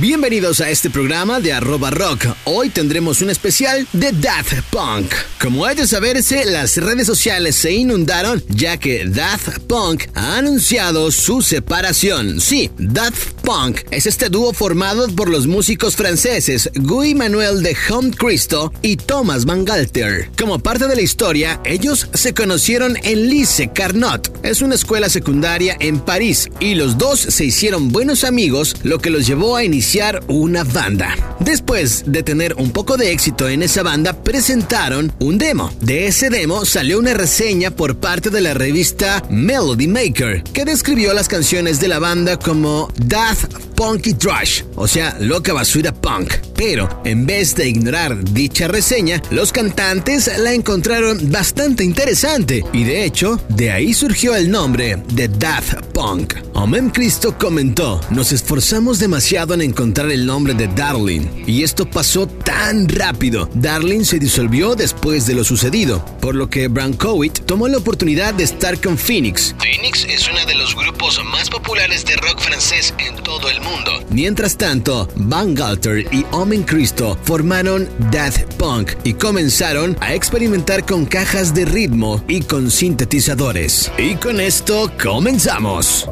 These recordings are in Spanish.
Bienvenidos a este programa de arroba rock. Hoy tendremos un especial de Daft Punk. Como hay de saberse, las redes sociales se inundaron ya que Daft Punk ha anunciado su separación. Sí, Daft Punk es este dúo formado por los músicos franceses Guy Manuel de Home Cristo y Thomas Van Galter. Como parte de la historia, ellos se conocieron en Lycée Carnot. Es una escuela secundaria en París y los dos se hicieron buenos amigos, lo que los llevó a iniciar una banda. Después de tener un poco de éxito en esa banda, presentaron un demo. De ese demo salió una reseña por parte de la revista Melody Maker, que describió las canciones de la banda como Death Punky Trash, o sea, loca basura punk. Pero en vez de ignorar dicha reseña, los cantantes la encontraron bastante interesante y de hecho, de ahí surgió el nombre de Daft Punk. Omen Cristo comentó, nos esforzamos demasiado en encontrar el nombre de Darling y esto pasó tan rápido. Darling se disolvió después de lo sucedido, por lo que Brankowitz tomó la oportunidad de estar con Phoenix. Phoenix es uno de los grupos más populares de rock francés en todo el mundo. Mientras tanto, Van Galter y Omen Cristo formaron Daft Punk y comenzaron a experimentar con cajas de ritmo y con sintetizadores. Y con esto comenzamos.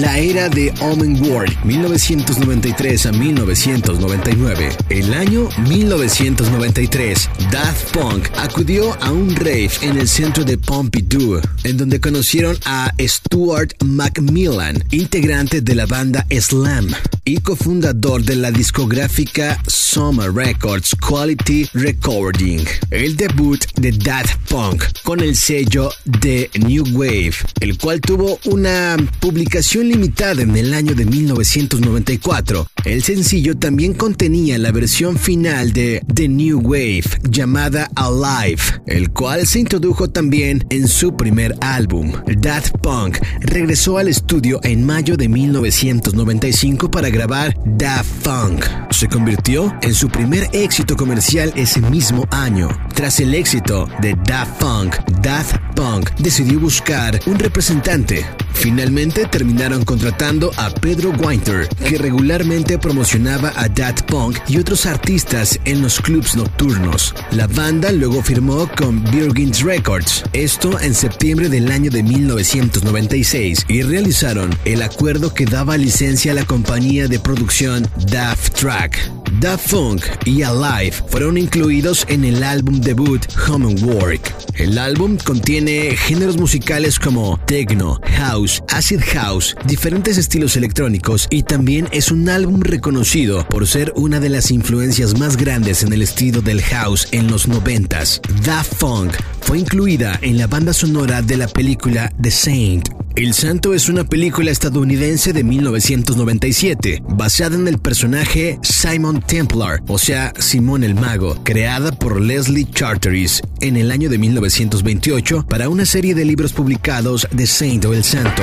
La era de Omen World, 1993 a 1999. El año 1993, Daft Punk acudió a un rave en el centro de Pompidou, en donde conocieron a Stuart Macmillan, integrante de la banda Slam y cofundador de la discográfica Summer Records Quality Recording. El debut de Daft Punk con el sello de New Wave, el cual tuvo una publicación limitada en el año de 1994 el sencillo también contenía la versión final de The New Wave llamada Alive, el cual se introdujo también en su primer álbum. Daft Punk regresó al estudio en mayo de 1995 para grabar Daft Funk. Se convirtió en su primer éxito comercial ese mismo año. Tras el éxito de Daft Punk, Daft Punk decidió buscar un representante. Finalmente terminaron contratando a Pedro Winter, que regularmente promocionaba a Daft Punk y otros artistas en los clubs nocturnos. La banda luego firmó con Virgin Records, esto en septiembre del año de 1996, y realizaron el acuerdo que daba licencia a la compañía de producción Daft Track. Da Funk y Alive fueron incluidos en el álbum debut Home and Work. El álbum contiene géneros musicales como techno, house, acid house, diferentes estilos electrónicos y también es un álbum reconocido por ser una de las influencias más grandes en el estilo del house en los noventas. Da Funk fue incluida en la banda sonora de la película The Saint el Santo es una película estadounidense de 1997, basada en el personaje Simon Templar, o sea, Simón el Mago, creada por Leslie Charteris en el año de 1928 para una serie de libros publicados de Saint o el Santo.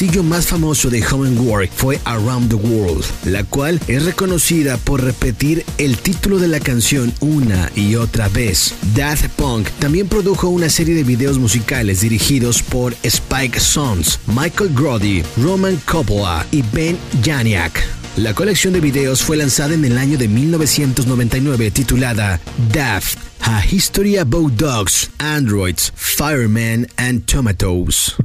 Sencillo más famoso de Home Work fue Around the World, la cual es reconocida por repetir el título de la canción una y otra vez. Daft Punk también produjo una serie de videos musicales dirigidos por Spike Sons, Michael Grody, Roman Coppola y Ben Janiak. La colección de videos fue lanzada en el año de 1999 titulada Daft, A History About Dogs, Androids, Firemen and Tomatoes.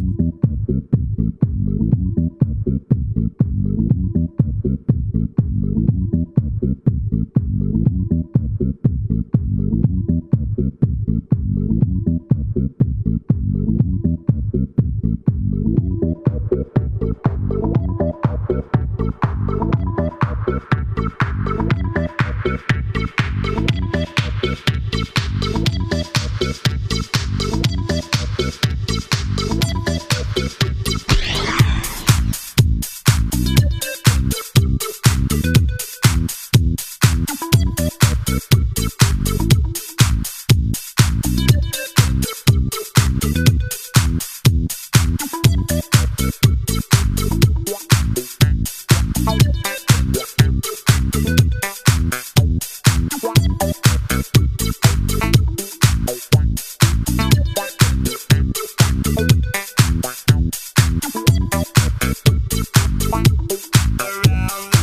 around.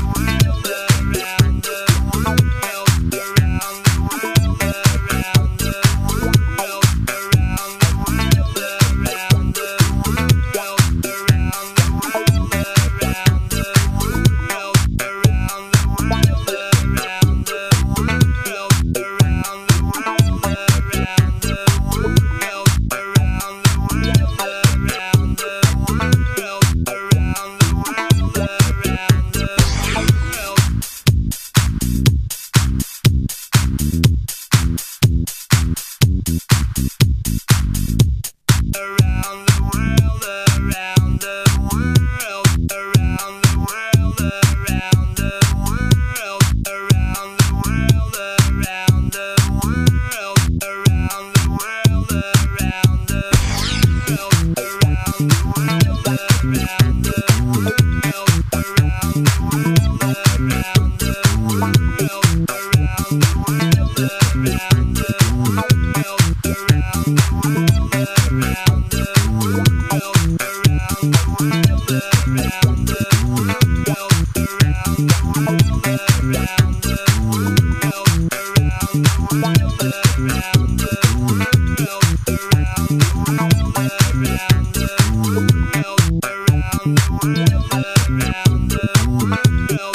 around the world.